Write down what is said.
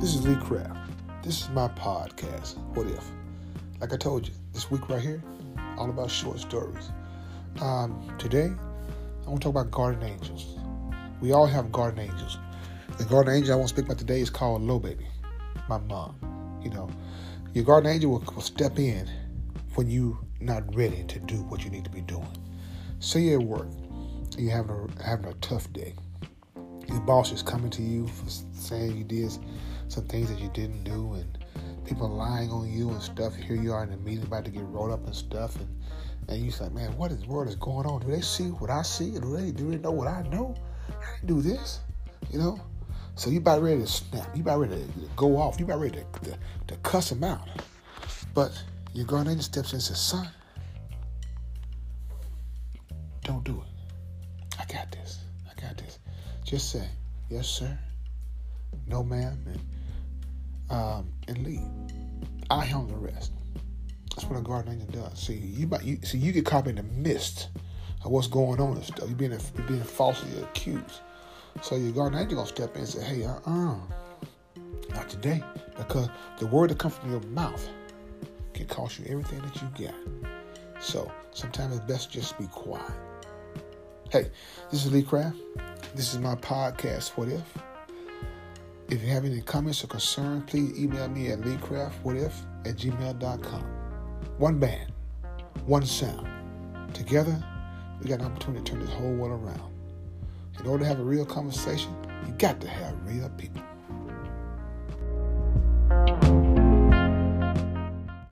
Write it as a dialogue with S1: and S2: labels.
S1: This is Lee Craft. This is my podcast, What If? Like I told you, this week right here, all about short stories. Um, today, I want to talk about garden angels. We all have garden angels. The garden angel I want to speak about today is called Lobaby, my mom. You know, your garden angel will, will step in when you're not ready to do what you need to be doing. Say you're at work, you're having a, having a tough day. Your boss is coming to you for saying you did some things that you didn't do, and people lying on you and stuff. Here you are in a meeting about to get rolled up and stuff, and and you like, man, what in the world is going on? Do they see what I see? Do they do they know what I know? I didn't do this, you know. So you about ready to snap. You about ready to go off. You about ready to, to, to cuss them out. But your guardian steps in and says, son, don't do it. I got this. I got this. Just say, yes, sir. No, ma'am. And, um, and leave. I handle the rest. That's what a guardian angel does. See, you, you see, you get caught in the midst of what's going on and stuff. You're being, you're being falsely accused. So your guardian angel gonna step in and say, "Hey, uh-uh, not today," because the word that comes from your mouth can cost you everything that you got. So sometimes it's best just be quiet. Hey, this is Lee Craft. This is my podcast. What if? If you have any comments or concerns, please email me at leecraftwhatif at gmail.com. One band, one sound. Together, we got an opportunity to turn this whole world around. In order to have a real conversation, you got to have real people.